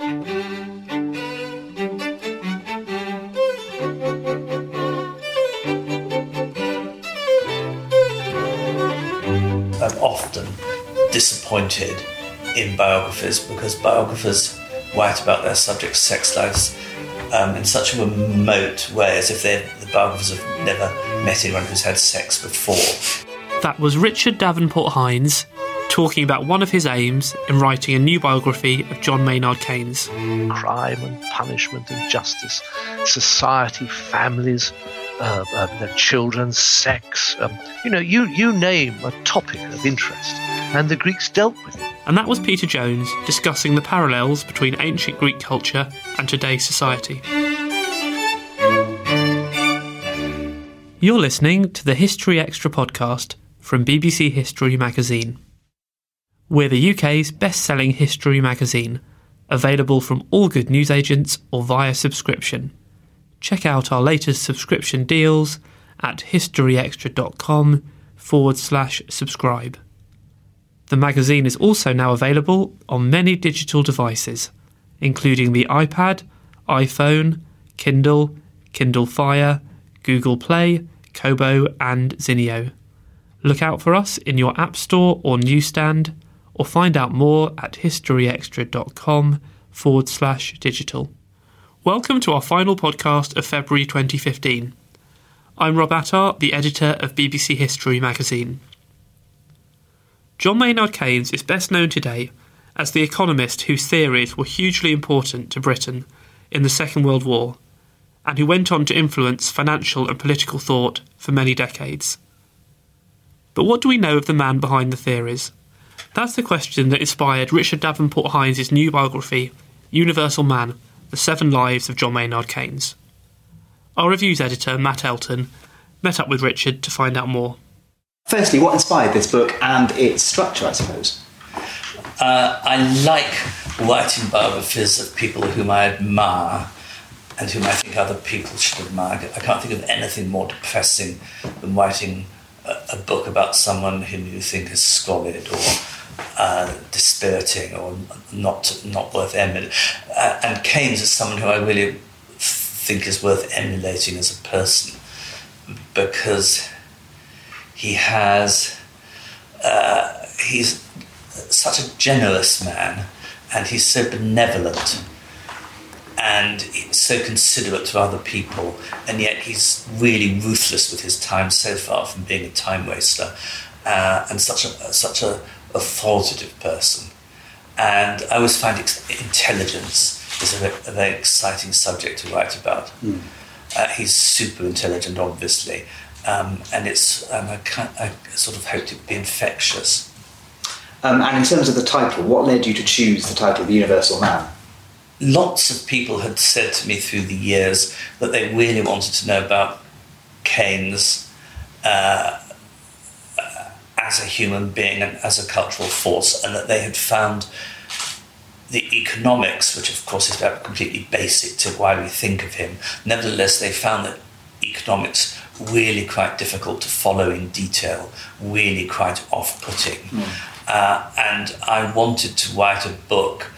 I'm often disappointed in biographies because biographers write about their subjects' sex lives um, in such a remote way as if the biographers have never met anyone who's had sex before. That was Richard Davenport Hines talking about one of his aims in writing a new biography of John Maynard Keynes. Crime and punishment and justice, society, families, uh, their children, sex. Um, you know, you, you name a topic of interest, and the Greeks dealt with it. And that was Peter Jones discussing the parallels between ancient Greek culture and today's society. You're listening to the History Extra podcast from BBC History magazine. We're the UK's best selling history magazine, available from all good newsagents or via subscription. Check out our latest subscription deals at historyextra.com forward slash subscribe. The magazine is also now available on many digital devices, including the iPad, iPhone, Kindle, Kindle Fire, Google Play, Kobo, and Zinio. Look out for us in your App Store or newsstand or find out more at historyextra.com forward slash digital. Welcome to our final podcast of February 2015. I'm Rob Attar, the editor of BBC History magazine. John Maynard Keynes is best known today as the economist whose theories were hugely important to Britain in the Second World War and who went on to influence financial and political thought for many decades. But what do we know of the man behind the theories? That's the question that inspired Richard Davenport Hines' new biography, Universal Man The Seven Lives of John Maynard Keynes. Our reviews editor, Matt Elton, met up with Richard to find out more. Firstly, what inspired this book and its structure, I suppose? Uh, I like writing biographies of people whom I admire and whom I think other people should admire. I can't think of anything more depressing than writing a, a book about someone whom you think is squalid or uh, dispiriting or not not worth emulating. Uh, and Keynes is someone who I really think is worth emulating as a person because he has uh, he's such a generous man and he's so benevolent and so considerate to other people and yet he's really ruthless with his time so far from being a time waster uh, and such a such a authoritative person. And I always find intelligence is a, a, very exciting subject to write about. Mm. Uh, he's super intelligent, obviously, um, and it's um, I, I, sort of hoped it would be infectious. Um, and in terms of the title, what led you to choose the title The Universal Man? Lots of people had said to me through the years that they really wanted to know about Keynes uh, as a human being and as a cultural force, and that they had found the economics, which of course is completely basic to why we think of him, nevertheless, they found that economics really quite difficult to follow in detail, really quite off putting. Mm. Uh, and I wanted to write a book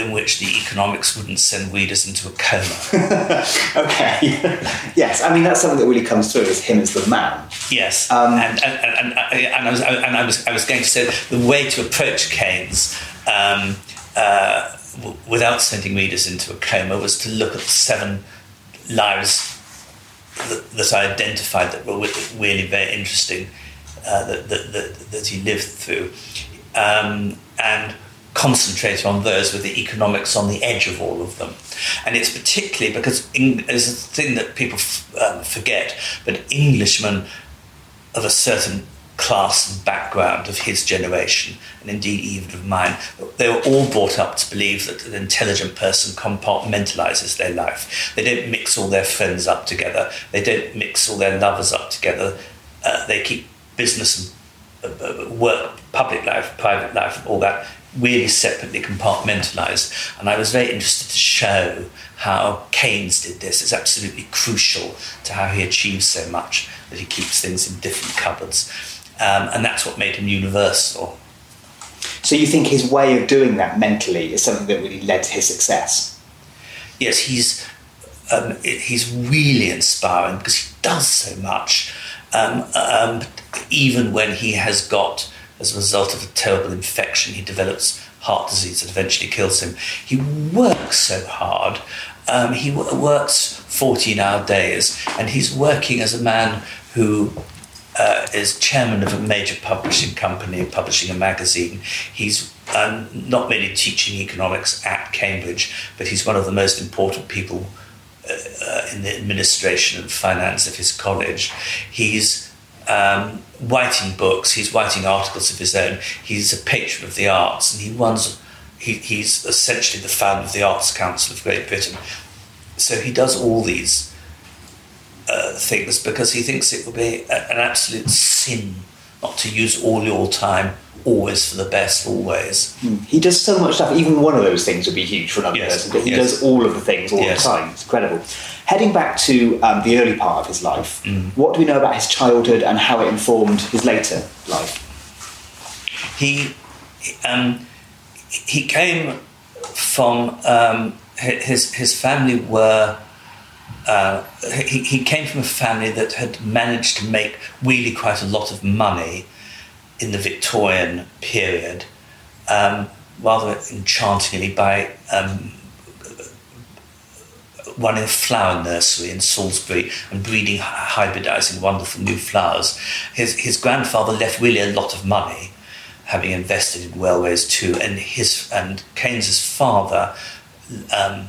in which the economics wouldn't send readers into a coma. okay. yes, I mean that's something that really comes through is him as the man. Yes, um, and, and, and, and, I was and I was I was going to say the way to approach Keynes. Um, uh, w- without sending readers into a coma was to look at the seven lives that, that I identified that were really very interesting uh, that, that, that, that, he lived through um, and concentrate on those with the economics on the edge of all of them. And it's particularly because there's a thing that people f- um, forget, but Englishmen of a certain class and background of his generation, and indeed even of mine, they were all brought up to believe that an intelligent person compartmentalizes their life. They don't mix all their friends up together, they don't mix all their lovers up together, uh, they keep business and uh, uh work, public life, private life, all that really separately compartmentalized. And I was very interested to show how Keynes did this. It's absolutely crucial to how he achieves so much that he keeps things in different cupboards. Um, and that's what made him universal. So you think his way of doing that mentally is something that really led to his success? Yes, he's um, he's really inspiring because he does so much, um, um, even when he has got, as a result of a terrible infection, he develops heart disease that eventually kills him. He works so hard. Um, he w- works 14 hour days, and he's working as a man who uh, is chairman of a major publishing company, publishing a magazine. He's um, not merely teaching economics at Cambridge, but he's one of the most important people uh, uh, in the administration and finance of his college. He's um, writing books, he's writing articles of his own, he's a patron of the arts, and he runs. He, he's essentially the founder of the Arts Council of Great Britain. So he does all these uh, things because he thinks it would be a, an absolute sin not to use all your time always for the best, always. Mm. He does so much stuff. Even one of those things would be huge for another yes. person, but he yes. does all of the things all yes. the time. It's incredible. Heading back to um, the early part of his life, mm. what do we know about his childhood and how it informed his later life? He um, he came from um, his his family were uh, he, he came from a family that had managed to make really quite a lot of money in the Victorian period, um, rather enchantingly by um, running a flower nursery in Salisbury and breeding, hybridizing wonderful new flowers. His, his grandfather left really a lot of money, having invested in railways too, and his and Keynes's father. Um,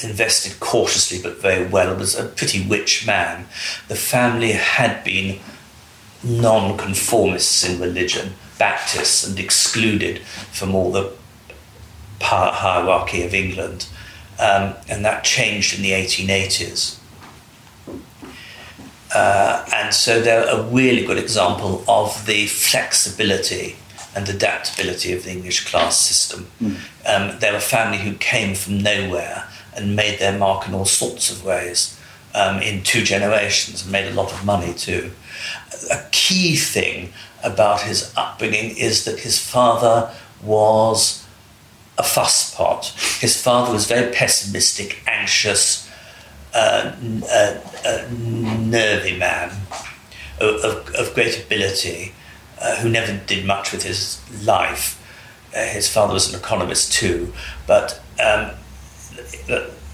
invested cautiously but very well, was a pretty rich man. The family had been non-conformists in religion, Baptists, and excluded from all the hierarchy of England. Um, and that changed in the 1880s. Uh, and so they're a really good example of the flexibility and adaptability of the English class system. Mm. Um, they're a family who came from nowhere and made their mark in all sorts of ways um, in two generations and made a lot of money too. A key thing about his upbringing is that his father was a fusspot. His father was very pessimistic, anxious, uh, uh, uh, nervy man of, of, of great ability uh, who never did much with his life. Uh, his father was an economist too, but um,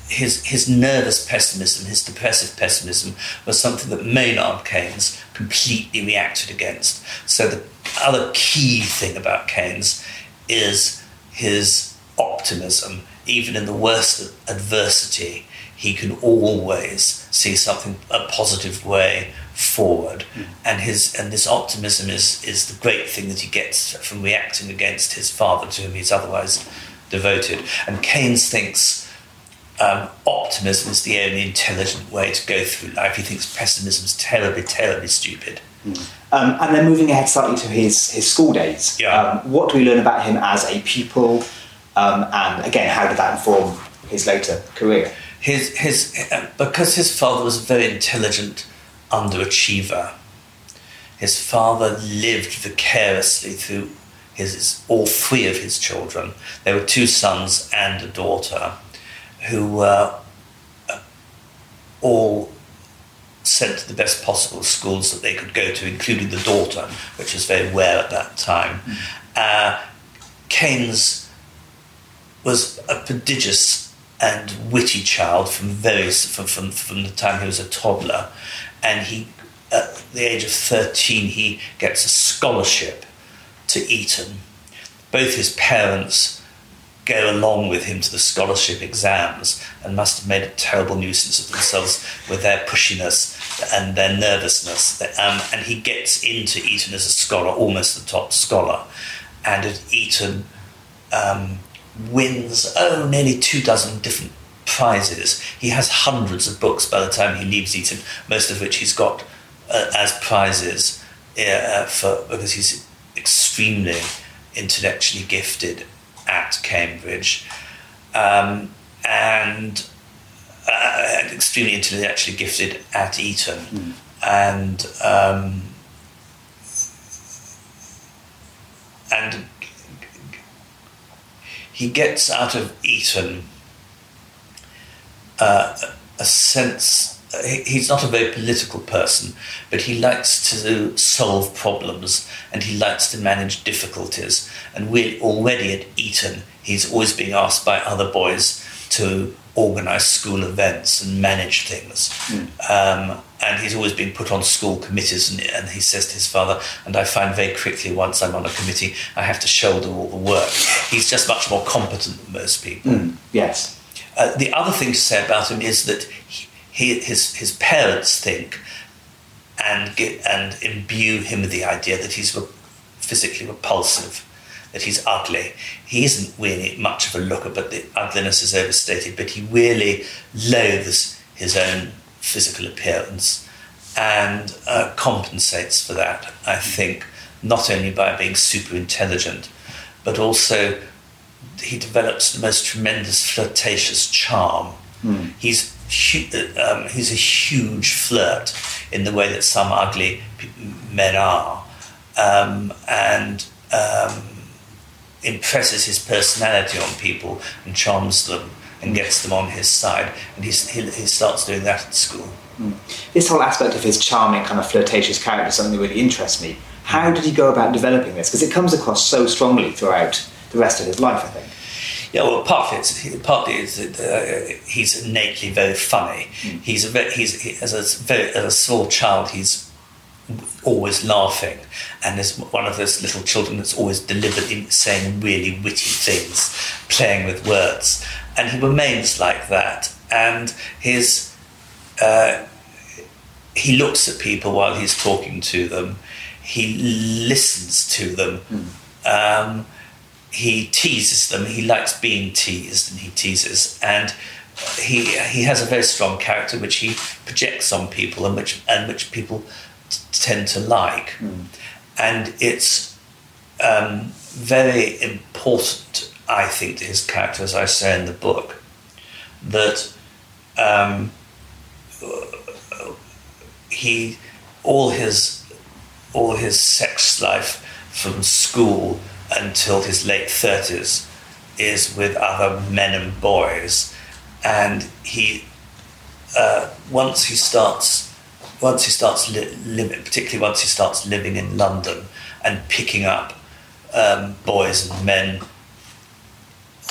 his, his nervous pessimism, his depressive pessimism, was something that Maynard Keynes completely reacted against. So, the other key thing about Keynes is his optimism. Even in the worst adversity, he can always see something a positive way forward, mm. and his and this optimism is is the great thing that he gets from reacting against his father, to whom he's otherwise devoted. And Keynes thinks um, optimism is the only intelligent way to go through life. He thinks pessimism is terribly, terribly stupid. Mm. Um, and then moving ahead slightly to his, his school days, yeah. Um, what do we learn about him as a pupil? Um, and again, how did that inform his later career? His, his, because his father was a very intelligent underachiever, his father lived vicariously through his, all three of his children. There were two sons and a daughter who were uh, all sent to the best possible schools that they could go to, including the daughter, which was very rare at that time. Mm. Uh, Keynes was a prodigious and witty child from very from, from, from the time he was a toddler, and he at the age of thirteen he gets a scholarship to Eton. Both his parents go along with him to the scholarship exams and must have made a terrible nuisance of themselves with their pushiness and their nervousness. Um, and he gets into Eton as a scholar, almost the top scholar, and at Eton um, wins, oh, nearly two dozen different prizes. He has hundreds of books by the time he leaves Eton, most of which he's got uh, as prizes uh, for because he's extremely intellectually gifted at Cambridge, um, and uh, extremely intellectually gifted at Eton, mm. and um, and he gets out of Eton uh, a sense. He's not a very political person, but he likes to solve problems and he likes to manage difficulties. And we're already at Eton, he's always being asked by other boys to organise school events and manage things. Mm. Um, and he's always been put on school committees, and, and, he says to his father, and I find very quickly once I'm on a committee, I have to shoulder all the work. He's just much more competent than most people. Mm. Yes. Uh, the other thing to say about him is that he, he, his, his parents think and, get, and imbue him with the idea that he's re- physically repulsive that he's ugly. He isn't really much of a looker, but the ugliness is overstated. But he really loathes his own physical appearance and uh, compensates for that, I think, not only by being super intelligent, but also he develops the most tremendous flirtatious charm. Mm. He's um, he's a huge flirt in the way that some ugly men are, um, and um, impresses his personality on people and charms them and gets them on his side. And he's, he, he starts doing that at school. Mm. This whole aspect of his charming, kind of flirtatious character is something that really interests me. How did he go about developing this? Because it comes across so strongly throughout the rest of his life, I think. Yeah, well, partly it's partly is that uh, he's innately very funny. Mm. He's a very, he's he, as a very as a small child he's always laughing, and there's one of those little children that's always deliberately saying really witty things, playing with words, and he remains like that. And his uh, he looks at people while he's talking to them. He listens to them. Mm. Um, he teases them. He likes being teased, and he teases. And he he has a very strong character which he projects on people, and which and which people tend to like. Mm. And it's um, very important, I think, to his character, as I say in the book, that um, he all his all his sex life from school until his late thirties is with other men and boys, and he uh, once he starts once he starts li- living, particularly once he starts living in London and picking up um, boys and men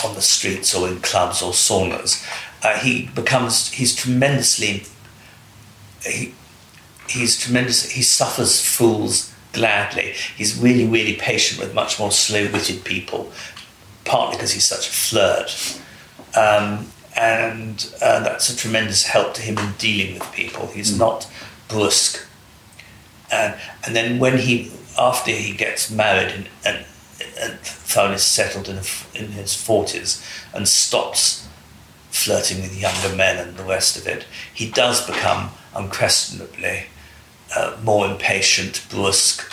on the streets or in clubs or saunas, uh, he becomes he's tremendously he, he's tremendous he suffers fools gladly he's really really patient with much more slow-witted people partly because he's such a flirt um, and uh, that's a tremendous help to him in dealing with people. He's mm. not brusque. And, and then when he, after he gets married and, and, and finally settled in, in his 40s and stops flirting with younger men and the rest of it, he does become unquestionably uh, more impatient, brusque,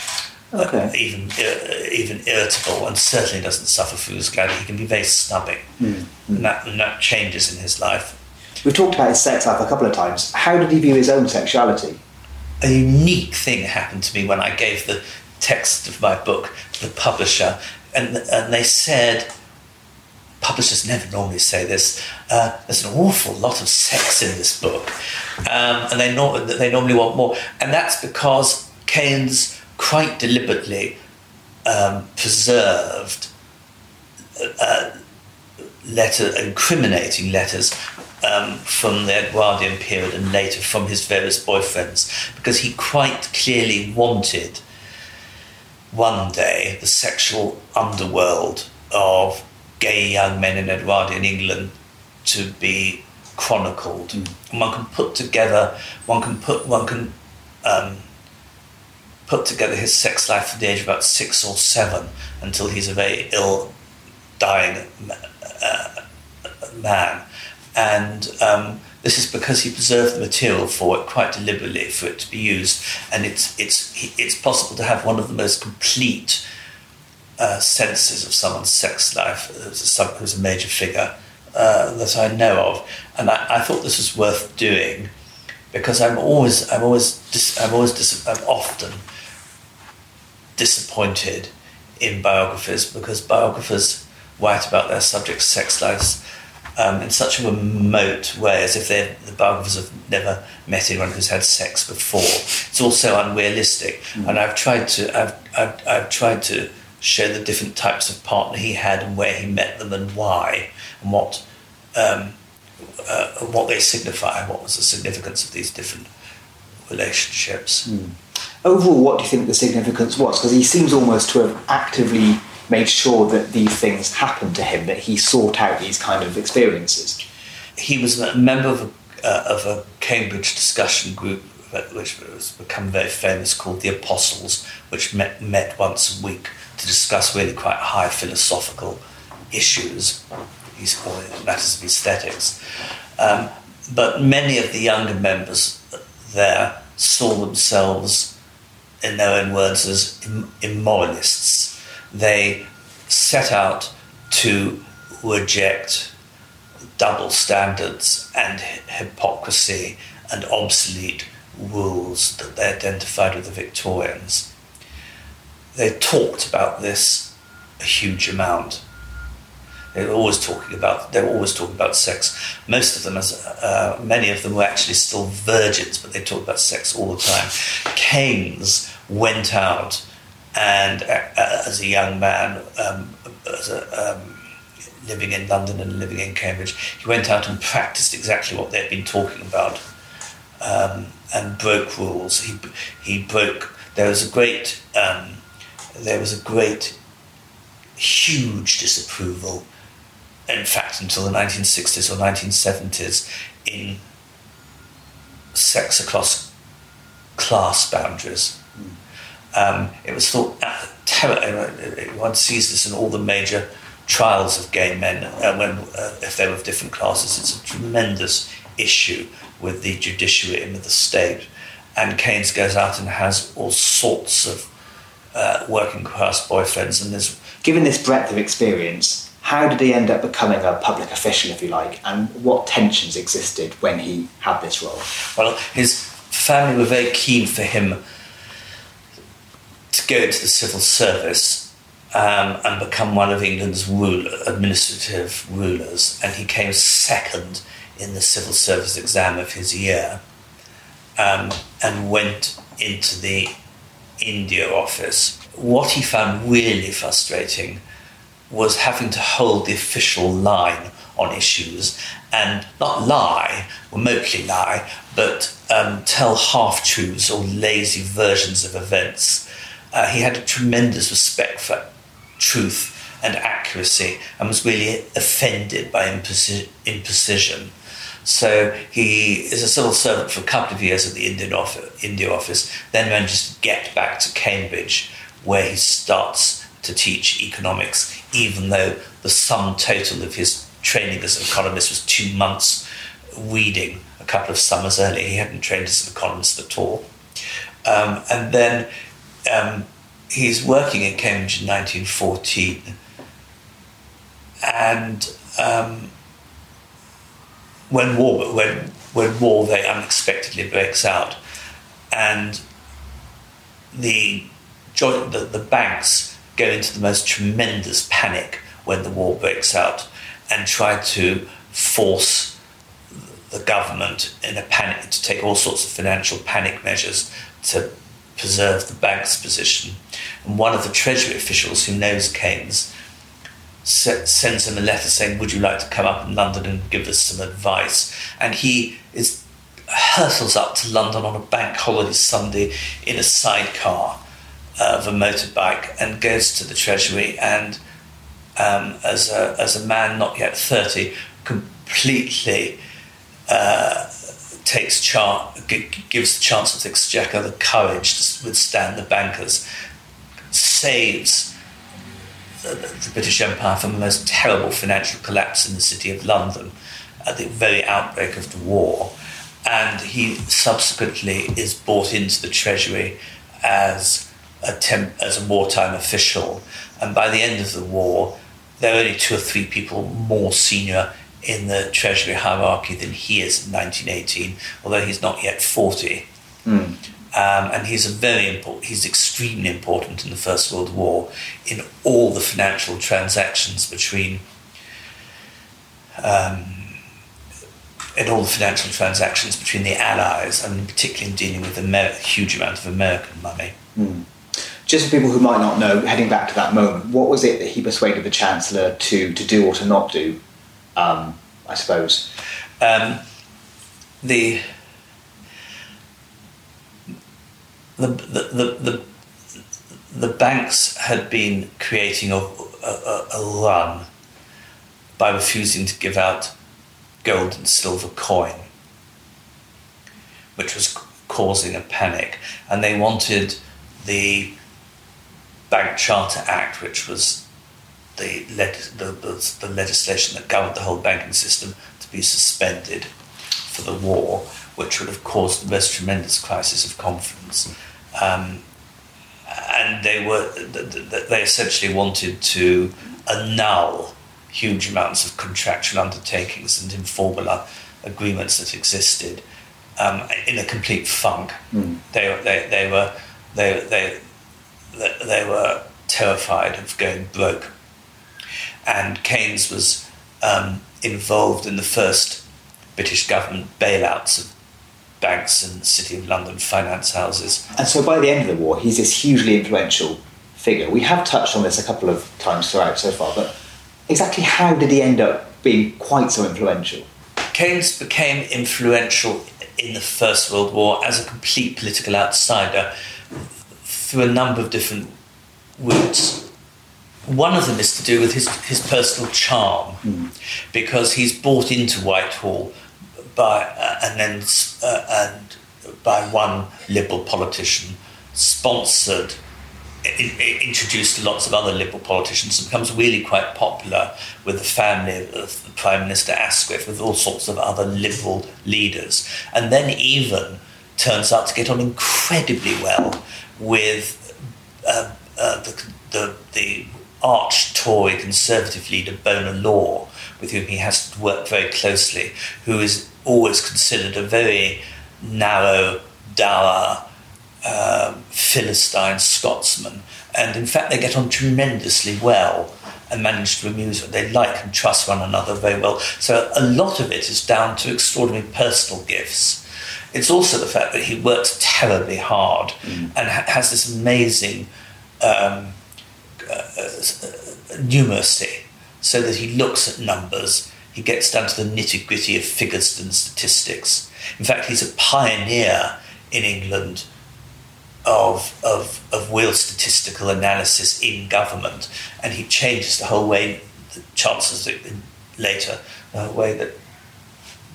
okay. uh, even uh, even irritable, and certainly doesn't suffer from Fuscali. He can be very snubbing, mm. and, that, and that changes in his life. We've talked about his sex life a couple of times. How did he view his own sexuality? A unique thing happened to me when I gave the text of my book to the publisher, and and they said publishers never normally say this. Uh, there's an awful lot of sex in this book, um, and they, nor- they normally want more. And that's because Keynes quite deliberately um, preserved uh, letter, incriminating letters um, from the Edwardian period and later from his various boyfriends, because he quite clearly wanted one day the sexual underworld of gay young men in Edwardian England to be chronicled. Mm. And one can put together, one can put, one can um, put together his sex life from the age of about six or seven until he's a very ill, dying uh, man. And um, this is because he preserved the material for it quite deliberately for it to be used. And it's, it's, it's possible to have one of the most complete uh, senses of someone's sex life who's a major figure uh, that I know of, and I, I, thought this was worth doing because I'm always I'm always dis- I'm always dis- I'm often disappointed in biographies because biographers write about their subjects' sex lives um, in such a remote way as if the biographers have never met anyone who's had sex before. It's also unrealistic, mm. and I've tried to I've, I've, I've tried to show the different types of partner he had and where he met them and why and what um, uh, what they signify, what was the significance of these different relationships. Mm. Overall, what do you think the significance was? Because he seems almost to have actively made sure that these things happened to him, that he sought out these kind of experiences. He was a member of a, uh, of a Cambridge discussion group which has become very famous called the Apostles, which met, met once a week to discuss really quite high philosophical issues, he's calling it matters of aesthetics. Um, but many of the younger members there saw themselves, in their own words, as immoralists. They set out to reject double standards and hypocrisy and obsolete rules that they identified with the Victorians they talked about this a huge amount. They were always talking about they were always talking about sex. Most of them, as uh, many of them, were actually still virgins, but they talked about sex all the time. Keynes went out and, uh, uh as a young man, um, as a, um, living in London and living in Cambridge, he went out and practiced exactly what they'd been talking about, um, and broke rules. He he broke. There was a great um, there was a great, huge disapproval, in fact, until the 1960s or 1970s, in sex across class boundaries. Um, it was thought uh, terror. Uh, one sees this in all the major trials of gay men uh, when uh, if they were of different classes. It's a tremendous issue with the judiciary and with the state. And Keynes goes out and has all sorts of uh, working class boyfriends. And there's given this breadth of experience, how did he end up becoming a public official, if you like, and what tensions existed when he had this role? Well, his family were very keen for him to go into the civil service. Um, and become one of England's rule, administrative rulers, and he came second in the civil service exam of his year, um, and went into the India office. What he found really frustrating was having to hold the official line on issues and not lie, remotely lie, but um, tell half truths or lazy versions of events. Uh, he had a tremendous respect for truth and accuracy and was really offended by imprecision. So he is a civil servant for a couple of years at the Indian office, India office, then manages to get back to Cambridge, where he starts to teach economics, even though the sum total of his training as an economist was two months reading a couple of summers earlier. He hadn't trained as an economist at all. Um, and then um, he's working in Cambridge in 1914, and um, when war when when war very unexpectedly breaks out, and the the, the banks go into the most tremendous panic when the war breaks out, and try to force the government in a panic to take all sorts of financial panic measures to preserve the bank's position. And one of the Treasury officials who knows Keynes sends him a letter saying, Would you like to come up in London and give us some advice? And he is hurtles up to London on a bank holiday Sunday in a sidecar of a motorbike and goes to the Treasury and um, as, a, as a man not yet 30 completely uh, takes chance, gives the Chancellor of Exchequer the courage to withstand the bankers, saves the, the, British Empire from the most terrible financial collapse in the city of London at the very outbreak of the war. And he subsequently is brought into the Treasury as a, temp, as a wartime official. And by the end of the war, there are only two or three people more senior in the Treasury hierarchy than he is in 1918, although he's not yet 40. Mm. Um, and he's a very important, he's extremely important in the First World War in all the financial transactions between, um, in all the financial transactions between the Allies, and particularly in dealing with a huge amount of American money. Mm. Just for people who might not know, heading back to that moment, what was it that he persuaded the Chancellor to, to do or to not do um, I suppose. Um, the, the, the, the, the, banks had been creating a, a, a run by refusing to give out gold and silver coin, which was causing a panic. And they wanted the Bank Charter Act, which was the, the, the, the legislation that governed the whole banking system to be suspended for the war, which would have caused the most tremendous crisis of confidence. Um, and they were they essentially wanted to annul huge amounts of contractual undertakings and informal agreements that existed um, in a complete funk. Mm. They, they, they were they, they, they were terrified of going broke and Keynes was um, involved in the first British government bailouts of banks and City of London finance houses. And so by the end of the war, he's this hugely influential figure. We have touched on this a couple of times throughout so far, but exactly how did he end up being quite so influential? Keynes became influential in the First World War as a complete political outsider through a number of different routes. One of them is to do with his, his personal charm, mm. because he's bought into Whitehall by uh, and then uh, and by one liberal politician, sponsored, introduced to lots of other liberal politicians, and becomes really quite popular with the family of the Prime Minister Asquith, with all sorts of other liberal leaders, and then even turns out to get on incredibly well with uh, uh, the, the, the arch Tory Conservative leader Bonar Law, with whom he has worked very closely, who is always considered a very narrow, dour, um, Philistine Scotsman. And in fact, they get on tremendously well and manage to amuse. They like and trust one another very well. So a lot of it is down to extraordinary personal gifts. It's also the fact that he works terribly hard mm. and ha- has this amazing um, uh, numeracy so that he looks at numbers, he gets down to the nitty gritty of figures and statistics. In fact, he's a pioneer in England of, of, of real statistical analysis in government, and he changes the whole way the chancellors later, the way that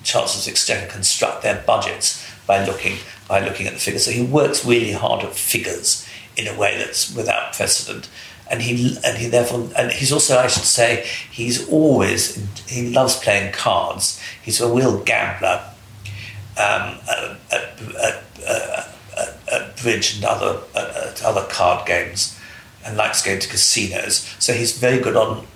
chancellors exchequer construct their budgets by looking by looking at the figures. So he works really hard at figures in a way that's without precedent. And he and he therefore and he's also I should say he's always he loves playing cards. He's a real gambler um, at, at, at, at, bridge and other other card games, and likes going to casinos. So he's very good on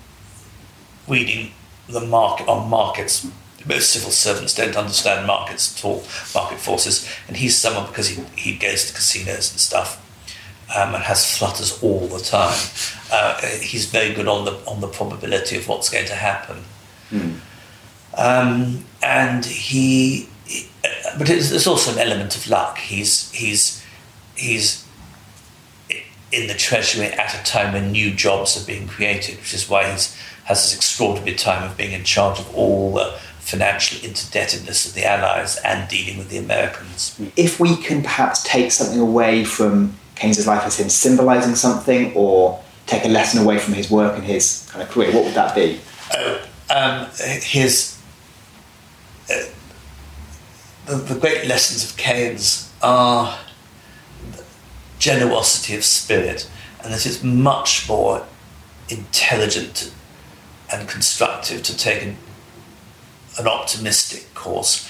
reading the market on markets most civil servants don't understand markets at all, market forces, and he's someone because he, he goes to casinos and stuff um, and has flutters all the time. Uh, he's very good on the on the probability of what's going to happen, mm. um, and he, but there's also an element of luck. He's he's he's in the treasury at a time when new jobs are being created, which is why he has this extraordinary time of being in charge of all the financial interdebtedness of the Allies and dealing with the Americans. If we can perhaps take something away from Keynes's life as him symbolising something or take a lesson away from his work and his kind of career, what would that be? Oh, um, his uh, the, the, great lessons of Keynes are generosity of spirit, and that it's much more intelligent and constructive to take an optimistic course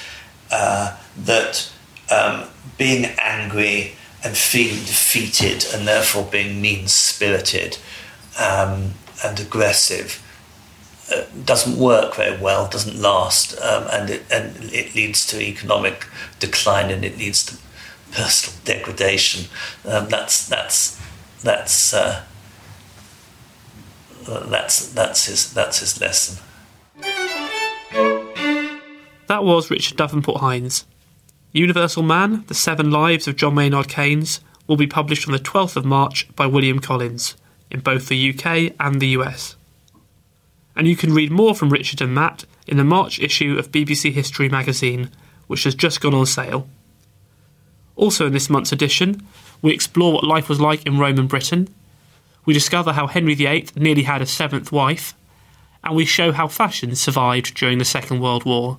uh, that um, being angry and feeling defeated and therefore being mean spirited um, and aggressive uh, doesn't work very well, doesn't last, um, and, it, and it leads to economic decline and it leads to personal degradation. Um, that's that's that's uh, that's that's his that's his lesson. That was Richard Davenport Hines. Universal Man, The Seven Lives of John Maynard Keynes, will be published on the 12th of March by William Collins, in both the UK and the US. And you can read more from Richard and Matt in the March issue of BBC History magazine, which has just gone on sale. Also, in this month's edition, we explore what life was like in Roman Britain, we discover how Henry VIII nearly had a seventh wife, and we show how fashion survived during the Second World War.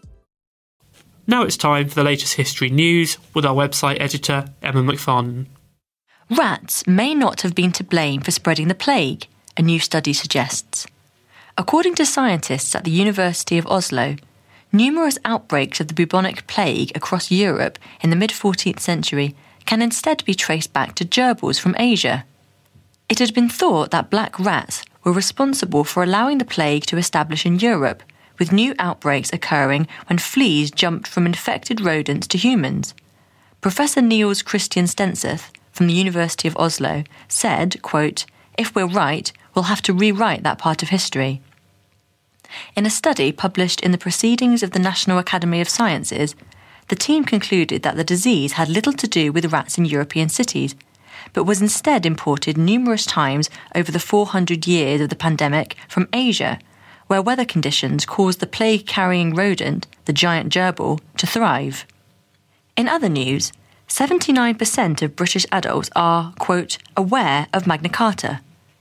Now it's time for the latest history news with our website editor, Emma McFarnon. Rats may not have been to blame for spreading the plague, a new study suggests. According to scientists at the University of Oslo, numerous outbreaks of the bubonic plague across Europe in the mid 14th century can instead be traced back to gerbils from Asia. It had been thought that black rats were responsible for allowing the plague to establish in Europe, with new outbreaks occurring when fleas jumped from infected rodents to humans. Professor Niels Christian Stenseth from the University of Oslo said, quote, If we're right, we'll have to rewrite that part of history. In a study published in the Proceedings of the National Academy of Sciences, the team concluded that the disease had little to do with rats in European cities, but was instead imported numerous times over the 400 years of the pandemic from Asia, where weather conditions cause the plague carrying rodent, the giant gerbil, to thrive. In other news, 79% of British adults are, quote, aware of Magna Carta,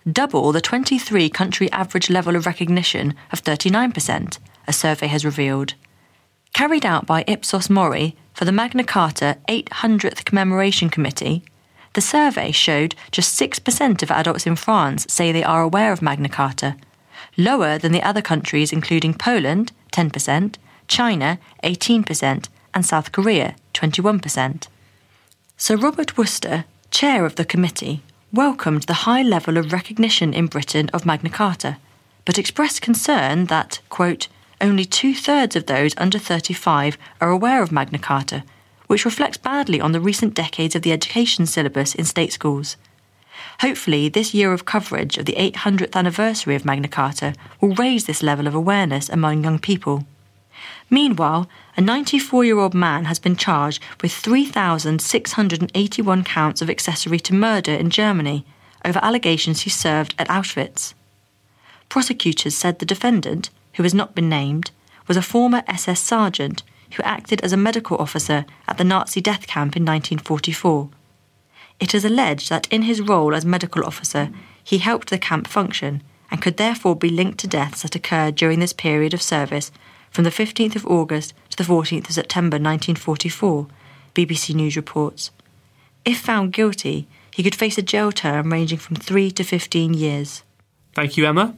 double the 23 country average level of recognition of 39%, a survey has revealed. Carried out by Ipsos Mori for the Magna Carta 800th Commemoration Committee, the survey showed just 6% of adults in France say they are aware of Magna Carta, lower than the other countries including Poland, 10%, China, 18%, and South Korea, 21%. Sir Robert Worcester, chair of the committee, welcomed the high level of recognition in Britain of Magna Carta, but expressed concern that, quote, only two thirds of those under 35 are aware of Magna Carta, which reflects badly on the recent decades of the education syllabus in state schools. Hopefully, this year of coverage of the 800th anniversary of Magna Carta will raise this level of awareness among young people. Meanwhile, a 94 year old man has been charged with 3,681 counts of accessory to murder in Germany over allegations he served at Auschwitz. Prosecutors said the defendant, who has not been named, was a former SS sergeant who acted as a medical officer at the Nazi death camp in 1944. It is alleged that in his role as medical officer, he helped the camp function and could therefore be linked to deaths that occurred during this period of service from the 15th of August to the 14th of September 1944, BBC News reports. If found guilty, he could face a jail term ranging from 3 to 15 years. Thank you, Emma.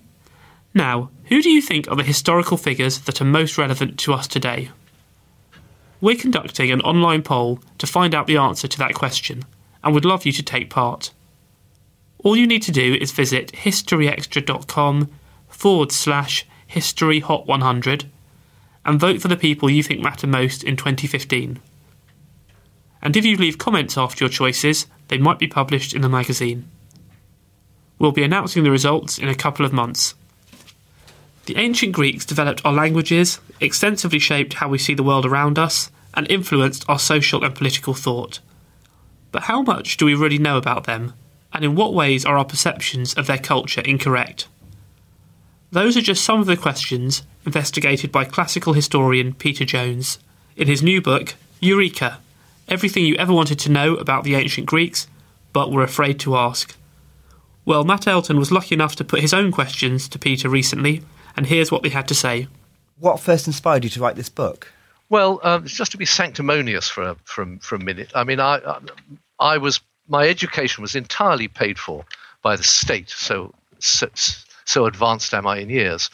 Now, who do you think are the historical figures that are most relevant to us today? We're conducting an online poll to find out the answer to that question and would love you to take part. All you need to do is visit historyextra.com forward slash history hot 100 and vote for the people you think matter most in 2015. And if you leave comments after your choices, they might be published in the magazine. We'll be announcing the results in a couple of months. The ancient Greeks developed our languages, extensively shaped how we see the world around us, and influenced our social and political thought. But how much do we really know about them, and in what ways are our perceptions of their culture incorrect? Those are just some of the questions investigated by classical historian Peter Jones in his new book, Eureka Everything You Ever Wanted to Know About the Ancient Greeks, but Were Afraid to Ask. Well, Matt Elton was lucky enough to put his own questions to Peter recently, and here's what they had to say. What first inspired you to write this book? Well, um, just to be sanctimonious for a, for, a minute. I mean, I, I was my education was entirely paid for by the state, so, so so advanced am I in years,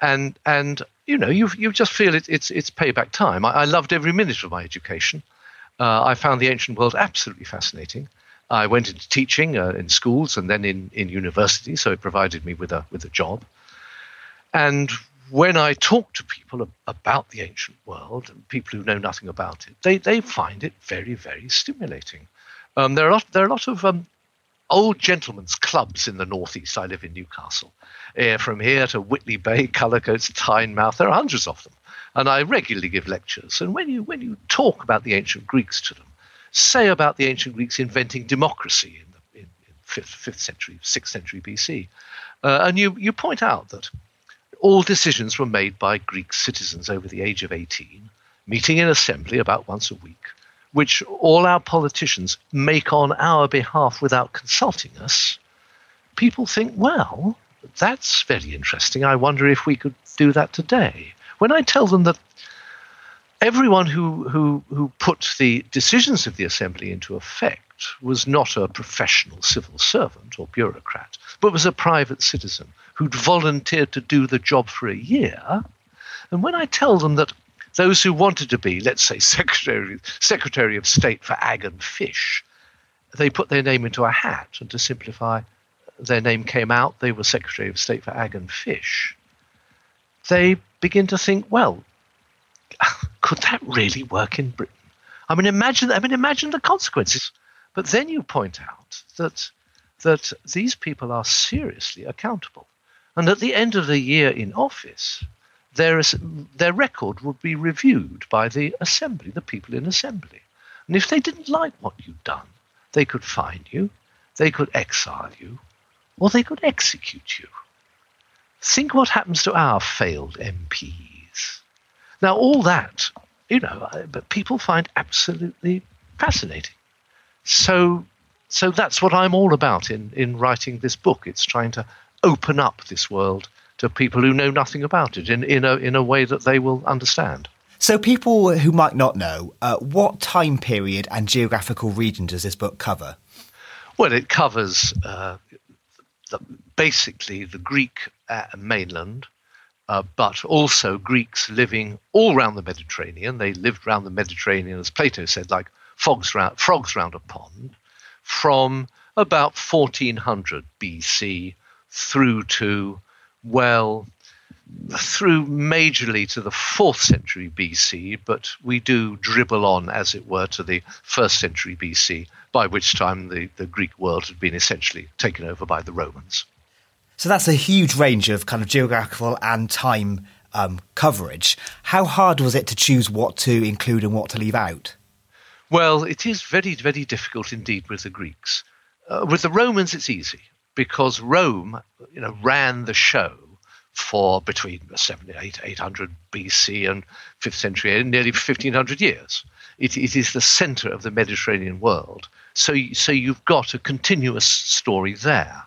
and and you know you you just feel it, it's it's payback time. I, I loved every minute of my education. Uh, I found the ancient world absolutely fascinating. I went into teaching uh, in schools and then in in university, so it provided me with a with a job. And when I talk to people about the ancient world, and people who know nothing about it, they, they find it very, very stimulating. Um, there, are a lot, there are a lot of um, old gentlemen's clubs in the northeast. I live in Newcastle. Uh, from here to Whitley Bay, Cullercoats, Tynemouth, there are hundreds of them. And I regularly give lectures. And when you, when you talk about the ancient Greeks to them, say about the ancient Greeks inventing democracy in the in, in fifth, fifth century, sixth century BC, uh, and you, you point out that all decisions were made by Greek citizens over the age of 18, meeting in assembly about once a week, which all our politicians make on our behalf without consulting us, people think, well, that's very interesting. I wonder if we could do that today. When I tell them that everyone who, who, who put the decisions of the assembly into effect was not a professional civil servant or bureaucrat, but was a private citizen who'd volunteered to do the job for a year. And when I tell them that those who wanted to be, let's say, Secretary, Secretary of State for Ag and Fish, they put their name into a hat, and to simplify, their name came out, they were Secretary of State for Ag and Fish. They begin to think, well, could that really work in Britain? I mean, imagine. I mean, imagine the consequences. But then you point out that that these people are seriously accountable, and at the end of the year in office, their their record would be reviewed by the assembly, the people in assembly, and if they didn't like what you'd done, they could fine you, they could exile you, or they could execute you. Think what happens to our failed MPs. Now, all that, you know, but people find absolutely fascinating. So, so that's what I'm all about in, in writing this book. It's trying to open up this world to people who know nothing about it in, in, a, in a way that they will understand. So, people who might not know, uh, what time period and geographical region does this book cover? Well, it covers uh, the, basically the Greek uh, mainland, uh, but also Greeks living all around the Mediterranean. They lived around the Mediterranean, as Plato said, like frogs round, frogs round a pond, from about 1400 BC through to, well, through majorly to the fourth century BC, but we do dribble on, as it were, to the first century BC, by which time the, the Greek world had been essentially taken over by the Romans. So that's a huge range of kind of geographical and time um, coverage. How hard was it to choose what to include and what to leave out? Well, it is very, very difficult indeed with the Greeks. Uh, with the Romans, it's easy because Rome, you know, ran the show for between 800 BC and 5th century, nearly 1500 years. It, it is the center of the Mediterranean world. So, so you've got a continuous story there.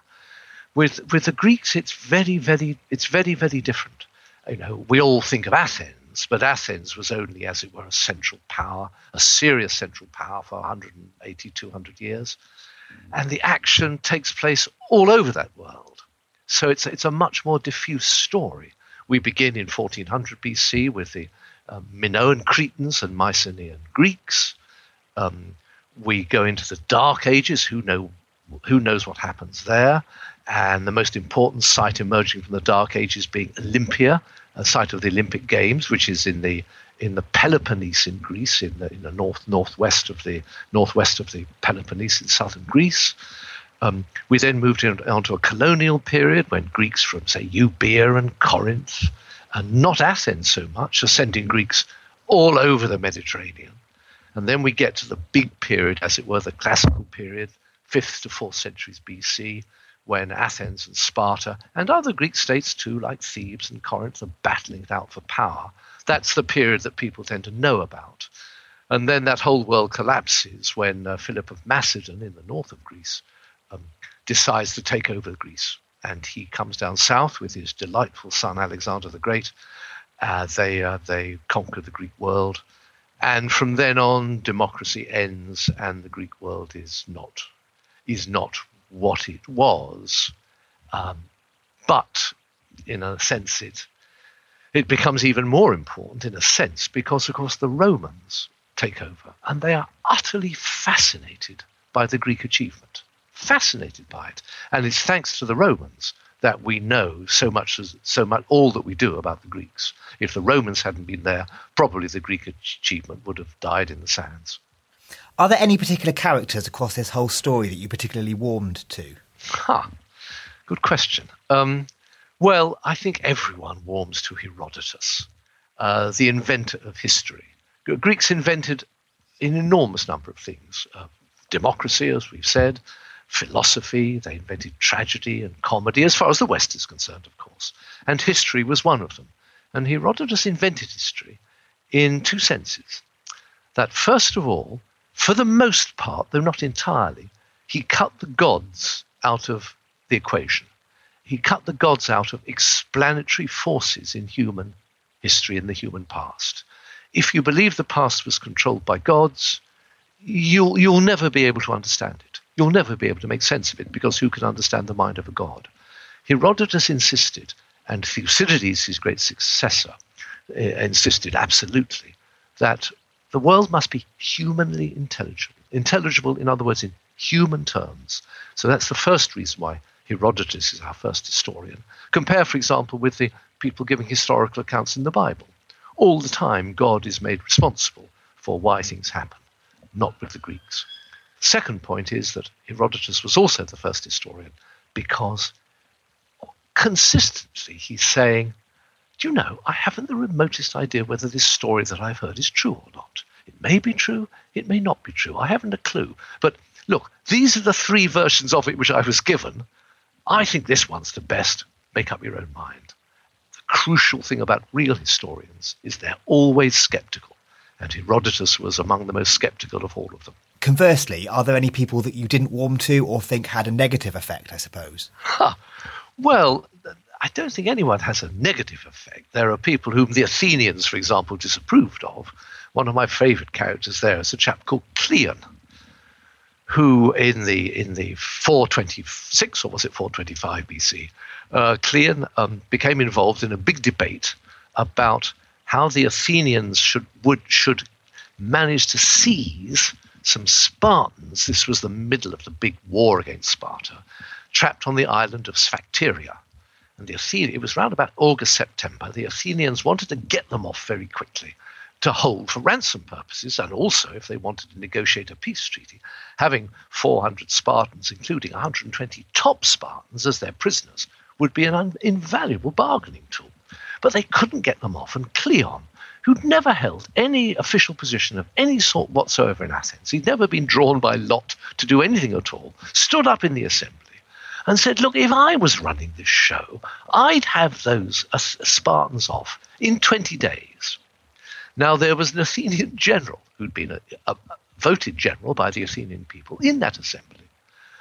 With with the Greeks, it's very, very, it's very, very different. You know, we all think of Athens, but Athens was only, as it were, a central power, a serious central power for 180, 200 years, and the action takes place all over that world. So it's it's a much more diffuse story. We begin in 1400 BC with the um, Minoan Cretans and Mycenaean Greeks. Um, we go into the Dark Ages. Who know who knows what happens there? and the most important site emerging from the Dark Ages being Olympia, a site of the Olympic Games, which is in the in the Peloponnese in Greece, in the, in the north northwest of the northwest of the Peloponnese in southern Greece. Um, we then moved in, onto a colonial period when Greeks from say Euboea and Corinth, and not Athens so much, are sending Greeks all over the Mediterranean. And then we get to the big period, as it were, the classical period, fifth to fourth centuries BC, when Athens and Sparta and other Greek states too, like Thebes and Corinth, are battling it out for power. That's the period that people tend to know about. And then that whole world collapses when uh, Philip of Macedon in the north of Greece um, decides to take over Greece. And he comes down south with his delightful son Alexander the Great. Uh, they, uh, they conquer the Greek world. And from then on, democracy ends, and the Greek world is not is not what it was. Um, but in a sense, it it becomes even more important in a sense because, of course, the Romans take over and they are utterly fascinated by the Greek achievement, fascinated by it, and it's thanks to the Romans that we know so much as so much all that we do about the Greeks. If the Romans hadn't been there, probably the Greek achievement would have died in the sands. Are there any particular characters across this whole story that you particularly warmed to? Huh. Good question. Um, well, I think everyone warms to Herodotus, uh, the inventor of history. Greeks invented an enormous number of things uh, democracy, as we've said, philosophy, they invented tragedy and comedy, as far as the West is concerned, of course. And history was one of them. And Herodotus invented history in two senses. That, first of all, for the most part, though not entirely, he cut the gods out of the equation. He cut the gods out of explanatory forces in human history in the human past. if you believe the past was controlled by gods, you'll, you'll never be able to understand it. You'll never be able to make sense of it because who can understand the mind of a god? Herodotus insisted, and Thucydides, his great successor, uh, insisted absolutely that the world must be humanly intelligible. Intelligible, in other words, in human terms. So that's the first reason why Herodotus is our first historian. Compare, for example, with the people giving historical accounts in the Bible. All the time, God is made responsible for why things happen, not with the Greeks. Second point is that Herodotus was also the first historian because consistently he's saying, Do you know, I haven't the remotest idea whether this story that I've heard is true or not. It may be true, it may not be true. I haven't a clue. But look, these are the three versions of it which I was given. I think this one's the best. Make up your own mind. The crucial thing about real historians is they're always skeptical. And Herodotus was among the most skeptical of all of them. Conversely, are there any people that you didn't warm to or think had a negative effect, I suppose? Huh. Well, I don't think anyone has a negative effect. There are people whom the Athenians, for example, disapproved of. One of my favourite characters there is a chap called Cleon, who in the in the 426 or was it 425 BC, uh, Cleon um, became involved in a big debate about how the Athenians should would should manage to seize some Spartans. This was the middle of the big war against Sparta, trapped on the island of Sphacteria. And the Athenians, it was around about August, September. The Athenians wanted to get them off very quickly to hold for ransom purposes, and also if they wanted to negotiate a peace treaty, having 400 Spartans, including 120 top Spartans, as their prisoners, would be an un- invaluable bargaining tool. But they couldn't get them off, and Cleon, who'd never held any official position of any sort whatsoever in Athens, he'd never been drawn by lot to do anything at all, stood up in the assembly and said, Look, if I was running this show, I'd have those uh, Spartans off in 20 days. Now, there was an Athenian general who'd been a, a, a voted general by the Athenian people in that assembly.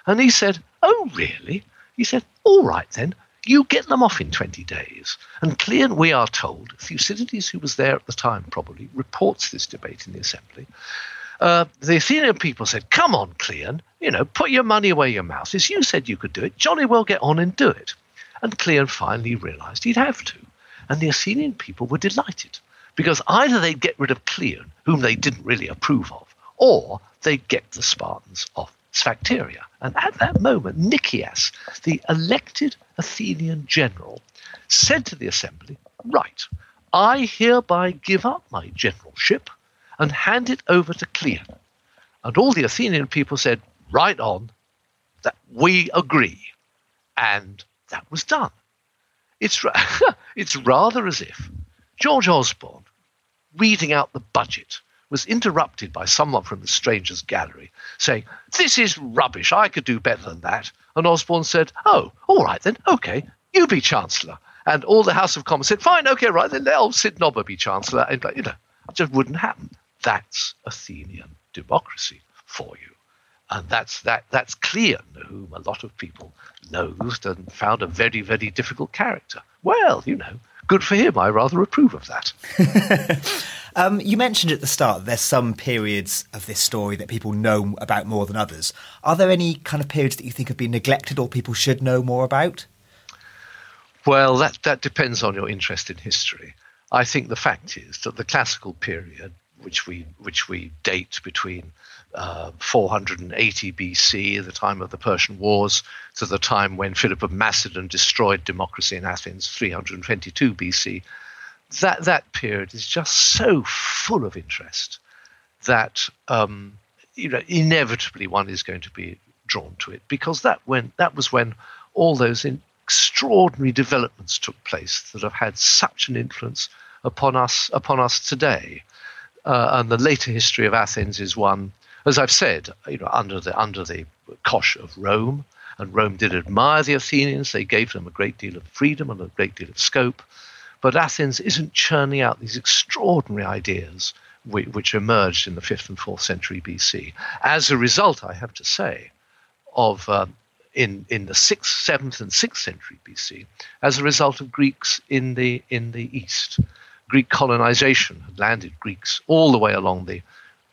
And he said, Oh, really? He said, All right then, you get them off in 20 days. And Cleon, we are told, Thucydides, who was there at the time probably, reports this debate in the assembly. Uh, the Athenian people said, Come on, Cleon, you know, put your money where your mouth is. You said you could do it. Jolly well get on and do it. And Cleon finally realized he'd have to. And the Athenian people were delighted because either they'd get rid of Cleon, whom they didn't really approve of, or they'd get the Spartans off Sphacteria. And at that moment, Nicias, the elected Athenian general, said to the assembly, Right, I hereby give up my generalship and hand it over to Cleon. And all the Athenian people said, Right on, that we agree. And that was done. It's, it's rather as if George Osborne, reading out the budget, was interrupted by someone from the Strangers Gallery saying, This is rubbish. I could do better than that. And Osborne said, Oh, all right then. Okay, you be Chancellor. And all the House of Commons said, Fine, okay, right then. I'll Sid Nobber be Chancellor. And, you know, it just wouldn't happen. That's Athenian democracy for you. And that's that that's Cleon, whom a lot of people loathed and found a very, very difficult character. Well, you know, good for him. I rather approve of that. um, you mentioned at the start there's some periods of this story that people know about more than others. Are there any kind of periods that you think have been neglected or people should know more about? Well, that, that depends on your interest in history. I think the fact is that the classical period, which we which we date between uh, 480 BC, the time of the Persian Wars, to the time when Philip of Macedon destroyed democracy in Athens, 322 BC. That that period is just so full of interest that um, you know inevitably one is going to be drawn to it because that when that was when all those extraordinary developments took place that have had such an influence upon us upon us today. Uh, and the later history of Athens is one as I've said, you know, under the under the cosh of Rome, and Rome did admire the Athenians. They gave them a great deal of freedom and a great deal of scope. But Athens isn't churning out these extraordinary ideas which, emerged in the fifth and fourth century BC. As a result, I have to say, of um, in in the sixth, seventh, and sixth century BC, as a result of Greeks in the in the east Greek colonization had landed Greeks all the way along the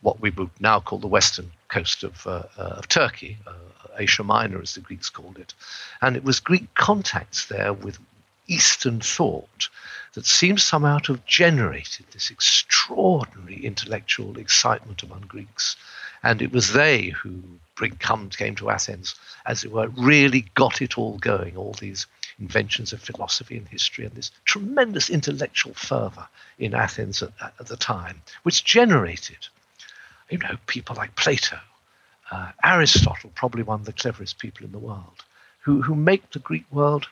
what we would now call the western coast of, uh, uh, of Turkey, uh, Asia Minor, as the Greeks called it. And it was Greek contacts there with Eastern thought that seems somehow to have generated this extraordinary intellectual excitement among Greeks. And it was they who bring, come, came to Athens, as it were, really got it all going, all these inventions of philosophy and history, and this tremendous intellectual fervor in Athens at, at the time, which generated, you know, people like Plato, uh, Aristotle, probably one of the cleverest people in the world, who, who make the Greek world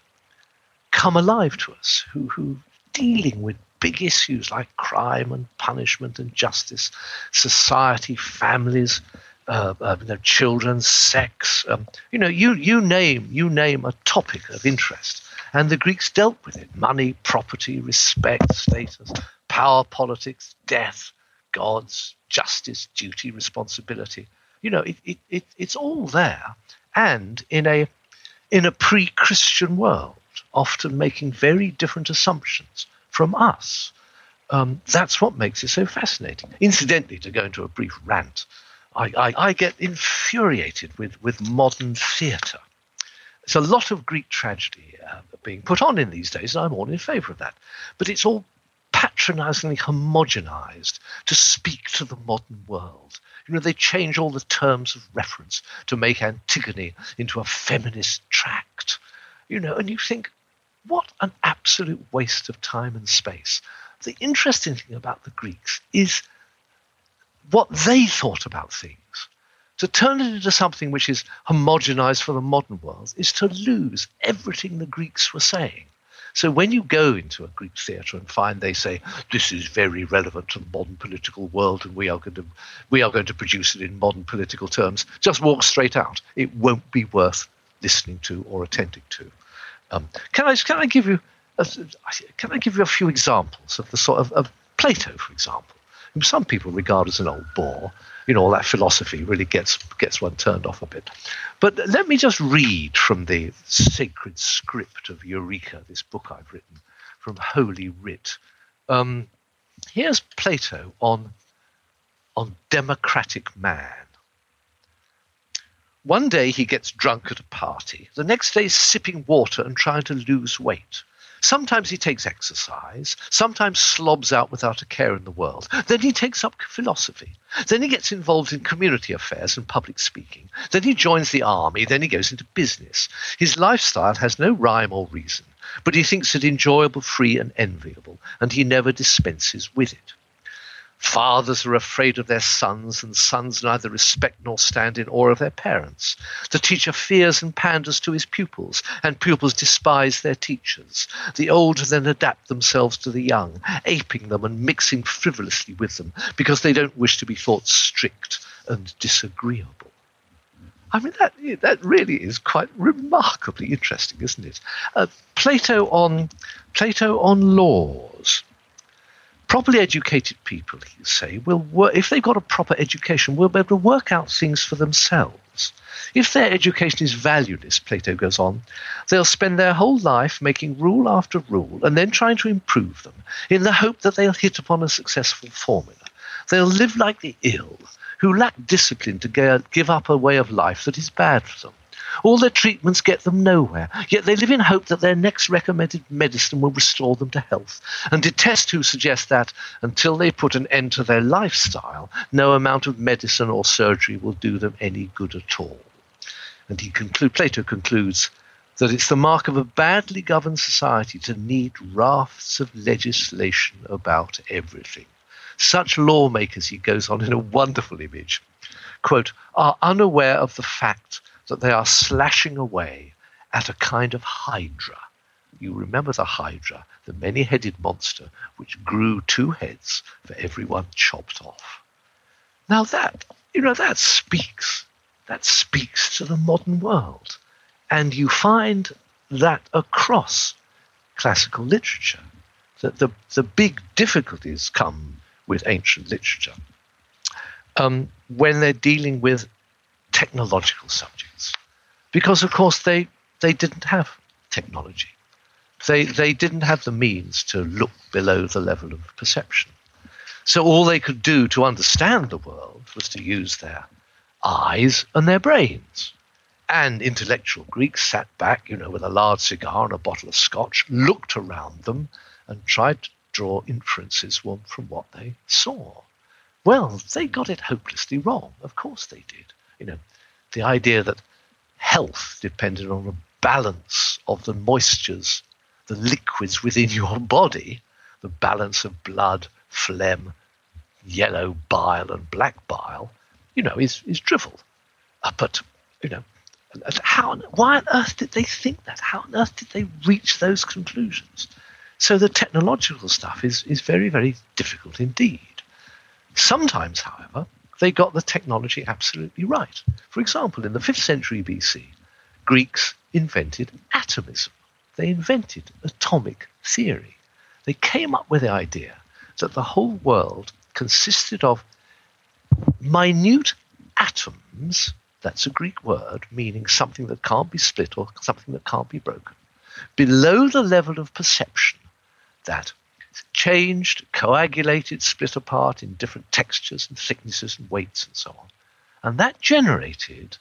come alive to us, who, who dealing with big issues like crime and punishment and justice, society, families, uh, uh, you know, children, sex. Um, you know, you you name you name a topic of interest, and the Greeks dealt with it: money, property, respect, status, power, politics, death, gods, justice, duty, responsibility. You know, it, it, it it's all there, and in a in a pre-Christian world, often making very different assumptions from us. Um, that's what makes it so fascinating. Incidentally, to go into a brief rant, I, I, I get infuriated with, with modern theatre. There's a lot of Greek tragedy uh, being put on in these days, and I'm all in favour of that. But it's all patronizingly homogenized to speak to the modern world. You know, they change all the terms of reference to make Antigone into a feminist tract. You know, and you think, what an absolute waste of time and space. The interesting thing about the Greeks is what they thought about things. To turn it into something which is homogenized for the modern world is to lose everything the Greeks were saying. So when you go into a Greek theatre and find they say this is very relevant to the modern political world and we are going to we are going to produce it in modern political terms, just walk straight out. It won't be worth listening to or attending to. Um, can I can I give you a, can I give you a few examples of the sort of, of Plato, for example, whom some people regard as an old bore. You know, all that philosophy really gets gets one turned off a bit. But let me just read from the sacred script of Eureka, this book I've written from Holy Writ. Um, here's Plato on on democratic man. One day he gets drunk at a party. The next day sipping water and trying to lose weight. Sometimes he takes exercise, sometimes slobs out without a care in the world. Then he takes up philosophy. Then he gets involved in community affairs and public speaking. Then he joins the army. Then he goes into business. His lifestyle has no rhyme or reason, but he thinks it enjoyable, free, and enviable, and he never dispenses with it. Fathers are afraid of their sons, and sons neither respect nor stand in awe of their parents. The teacher fears and panders to his pupils, and pupils despise their teachers. The old then adapt themselves to the young, aping them and mixing frivolously with them, because they don't wish to be thought strict and disagreeable. I mean, that, that really is quite remarkably interesting, isn't it? Uh, Plato on Plato on laws properly educated people, you say, will work, if they've got a proper education, will be able to work out things for themselves. If their education is valueless, Plato goes on, they'll spend their whole life making rule after rule and then trying to improve them in the hope that they'll hit upon a successful formula. They'll live like the ill, who lack discipline to give up a way of life that is bad for them. All their treatments get them nowhere, yet they live in hope that their next recommended medicine will restore them to health, and detest who suggest that, until they put an end to their lifestyle, no amount of medicine or surgery will do them any good at all. And he conclude, Plato concludes that it's the mark of a badly governed society to need rafts of legislation about everything. Such lawmakers, he goes on in a wonderful image, quote, are unaware of the fact that they are slashing away at a kind of hydra. You remember the hydra, the many headed monster which grew two heads for every one chopped off. Now that, you know, that speaks. That speaks to the modern world. And you find that across classical literature, that the, the big difficulties come with ancient literature um, when they're dealing with technological subjects. Because, of course, they, they didn't have technology. they, they didn't have the means to look below the level of perception. So all they could do to understand the world was to use their eyes and their brains. And intellectual Greeks sat back, you know, with a large cigar and a bottle of scotch, looked around them, and tried to draw inferences from what they saw. Well, they got it hopelessly wrong. Of course they did. You know, the idea that health depended on a balance of the moistures, the liquids within your body, the balance of blood, phlegm, yellow bile, and black bile, you know, is, is drivel. Uh, but, you know, how, why on earth did they think that? How on earth did they reach those conclusions? So the technological stuff is, is very, very difficult indeed. Sometimes, however, they got the technology absolutely right. For example, in the 5th century BC, Greeks invented atomism. They invented atomic theory. They came up with the idea that the whole world consisted of minute atoms that's a Greek word meaning something that can't be split or something that can't be broken. Below the level of perception that changed, coagulated, split apart in different textures and thicknesses and weights and so on. And that generated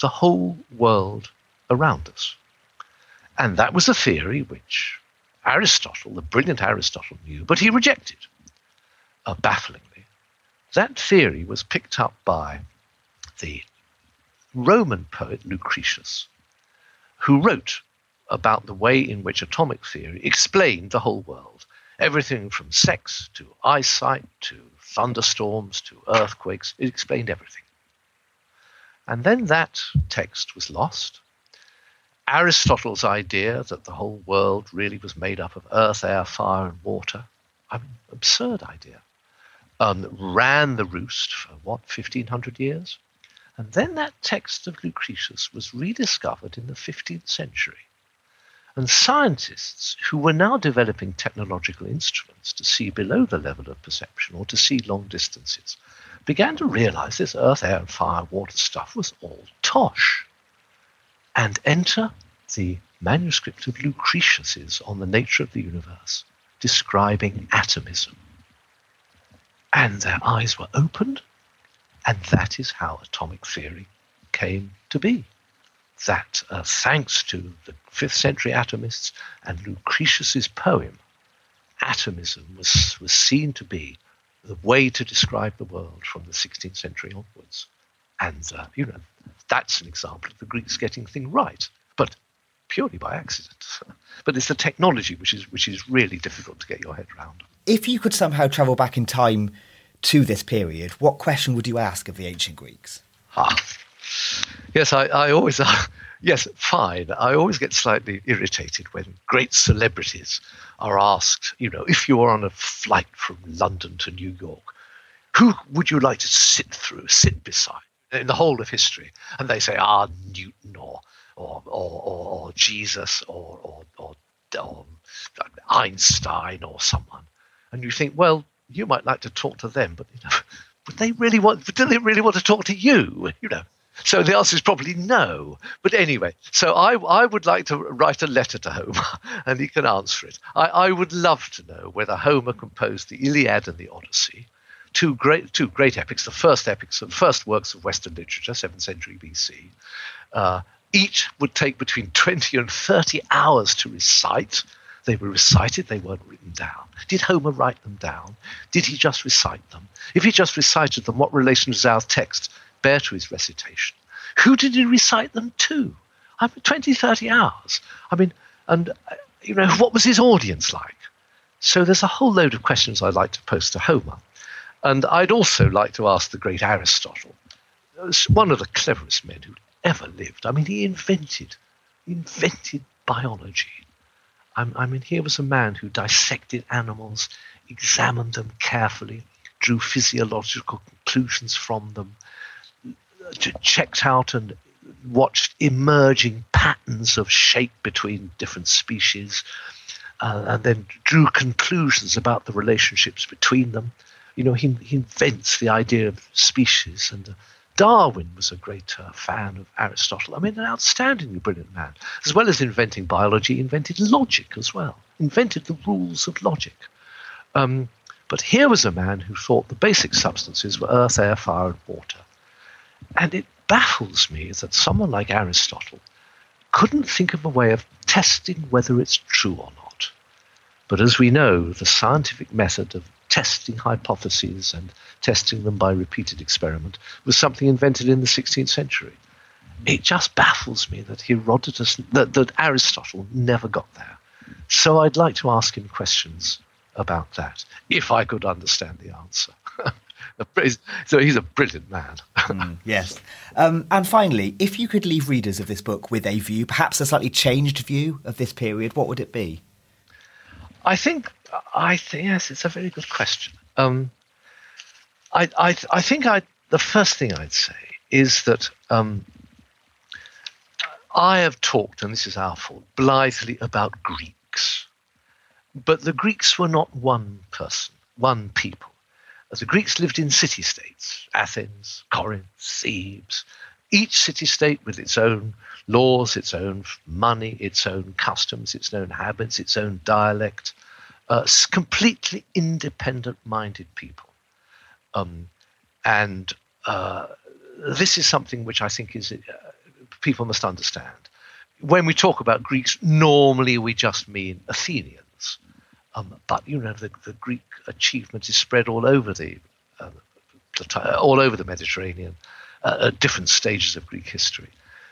the whole world around us. And that was a theory which Aristotle, the brilliant Aristotle, knew, but he rejected, uh, bafflingly. That theory was picked up by the Roman poet Lucretius, who wrote about the way in which atomic theory explained the whole world. Everything from sex to eyesight to thunderstorms to earthquakes, it explained everything. And then that text was lost. Aristotle's idea that the whole world really was made up of earth, air, fire, and water, mean, absurd idea, um, ran the roost for what, 1500 years? And then that text of Lucretius was rediscovered in the 15th century. And scientists who were now developing technological instruments to see below the level of perception or to see long distances began to realize this earth, air, and fire, water stuff was all tosh. And enter the manuscript of Lucretius's on the nature of the universe, describing atomism. And their eyes were opened and that is how atomic theory came to be. That, uh, thanks to the 5th century atomists and Lucretius's poem, atomism was, was seen to be the way to describe the world from the 16th century onwards. And, uh, you know, that's an example of the Greeks getting things right, but purely by accident. but it's the technology which is, which is really difficult to get your head around. If you could somehow travel back in time to this period, what question would you ask of the ancient Greeks? Ah, yes, I, I always. Uh, yes, fine. I always get slightly irritated when great celebrities are asked, you know, if you were on a flight from London to New York, who would you like to sit through, sit beside in the whole of history? And they say, ah, Newton or or or, or, Jesus or, or or, or Einstein or someone. And you think, well, you might like to talk to them, but you know, would they really want? Do they really want to talk to you? You know. So the answer is probably no. But anyway, so I, I would like to write a letter to Homer, and he can answer it. I, I would love to know whether Homer composed the Iliad and the Odyssey, two great two great epics, the first epics, the first works of Western literature, seventh century BC. Uh, each would take between twenty and thirty hours to recite. They were recited, they weren't written down. Did Homer write them down? Did he just recite them? If he just recited them, what relation does our text bear to his recitation? Who did he recite them to? I mean, 20, 30 hours. I mean, and, uh, you know, what was his audience like? So there's a whole load of questions I'd like to pose to Homer. And I'd also like to ask the great Aristotle, one of the cleverest men who'd ever lived. I mean, he invented, invented biology. I mean, here was a man who dissected animals, examined them carefully, drew physiological conclusions from them, checked out and watched emerging patterns of shape between different species, uh, and then drew conclusions about the relationships between them. You know, he, he invents the idea of species and Darwin was a great uh, fan of Aristotle. I mean, an outstandingly brilliant man. As well as inventing biology, he invented logic as well, invented the rules of logic. Um, but here was a man who thought the basic substances were earth, air, fire, and water. And it baffles me that someone like Aristotle couldn't think of a way of testing whether it's true or not. But as we know, the scientific method of testing hypotheses and testing them by repeated experiment was something invented in the 16th century. It just baffles me that Herodotus, that, that Aristotle never got there. So I'd like to ask him questions about that, if I could understand the answer. so he's a brilliant man. mm, yes. Um, and finally, if you could leave readers of this book with a view, perhaps a slightly changed view of this period, what would it be? I think, I think yes, it's a very good question. Um, I, I, I think I, the first thing I'd say is that um, I have talked, and this is our fault, blithely about Greeks. But the Greeks were not one person, one people. The Greeks lived in city states Athens, Corinth, Thebes, each city state with its own laws, its own money, its own customs, its own habits, its own dialect, uh, completely independent minded people. Um, and uh, this is something which I think is uh, people must understand. When we talk about Greeks, normally we just mean Athenians. Um, but you know, the, the, Greek achievement is spread all over the uh, all over the Mediterranean uh, at different stages of Greek history.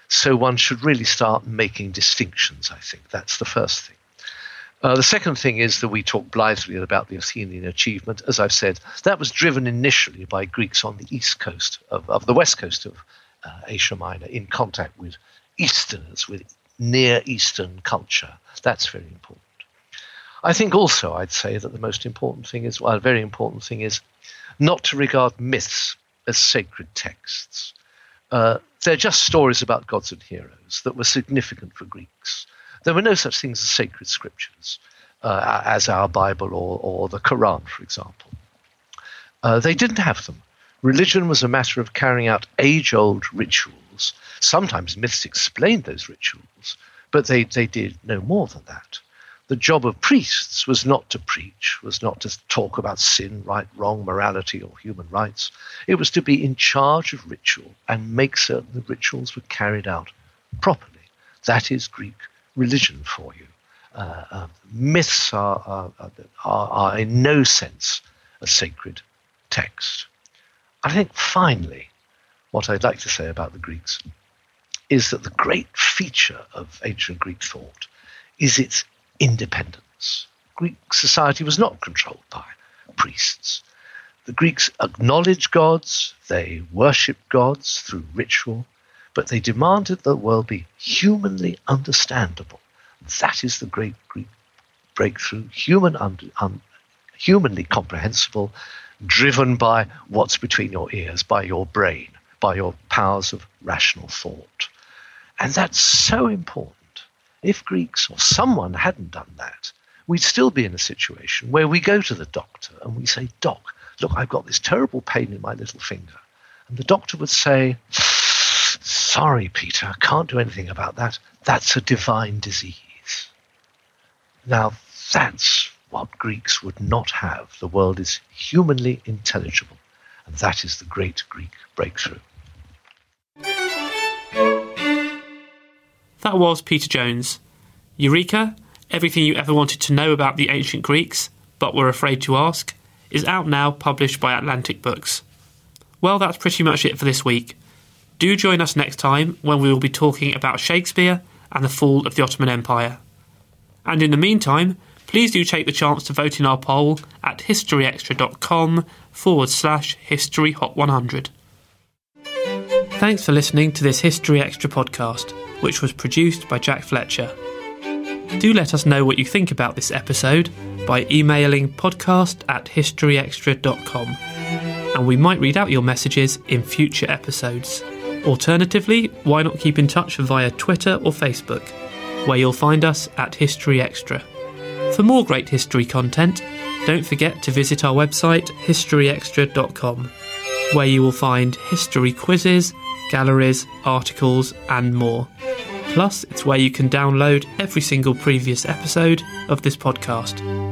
So one should really start making distinctions. I think that's the first thing. Uh, the second thing is that we talk blithely about the Athenian achievement. As I've said, that was driven initially by Greeks on the east coast of, of the west coast of uh, Asia Minor in contact with Easterners, with Near Eastern culture. That's very important. I think also I'd say that the most important thing is, well, a very important thing is not to regard myths as sacred texts. Uh, they're just stories about gods and heroes that were significant for Greeks. There were no such things as sacred scriptures, uh, as our Bible or, or the Quran, for example. Uh, they didn't have them. Religion was a matter of carrying out age old rituals. Sometimes myths explained those rituals, but they, they did no more than that the job of priests was not to preach, was not to talk about sin, right, wrong, morality, or human rights. It was to be in charge of ritual and make certain the rituals were carried out properly. That is Greek religion for you. Uh, uh, myths are, are, are, are in no sense a sacred text. I think finally, what I'd like to say about the Greeks is that the great feature of ancient Greek thought is its independence. Greek society was not controlled by priests. The Greeks acknowledged gods, they worshipped gods through ritual, but they demanded that the world be humanly understandable. That is the great Greek breakthrough, human un- humanly comprehensible, driven by what's between your ears, by your brain, by your powers of rational thought. And that's so important if Greeks or someone hadn't done that, we'd still be in a situation where we go to the doctor and we say, Doc, look, I've got this terrible pain in my little finger. And the doctor would say, Sorry, Peter, I can't do anything about that. That's a divine disease. Now, that's what Greeks would not have. The world is humanly intelligible. And that is the great Greek breakthrough. That was Peter Jones. Eureka, everything you ever wanted to know about the ancient Greeks, but were afraid to ask, is out now, published by Atlantic Books. Well, that's pretty much it for this week. Do join us next time when we will be talking about Shakespeare and the fall of the Ottoman Empire. And in the meantime, please do take the chance to vote in our poll at historyextra.com forward slash historyhot100. Thanks for listening to this History Extra podcast which was produced by Jack Fletcher. Do let us know what you think about this episode by emailing podcast at historyextra.com, and we might read out your messages in future episodes. Alternatively, why not keep in touch via Twitter or Facebook, where you'll find us at History Extra. For more great history content, don't forget to visit our website historyextra.com. where you will find history quizzes, galleries, articles, and more. Plus, it's where you can download every single previous episode of this podcast.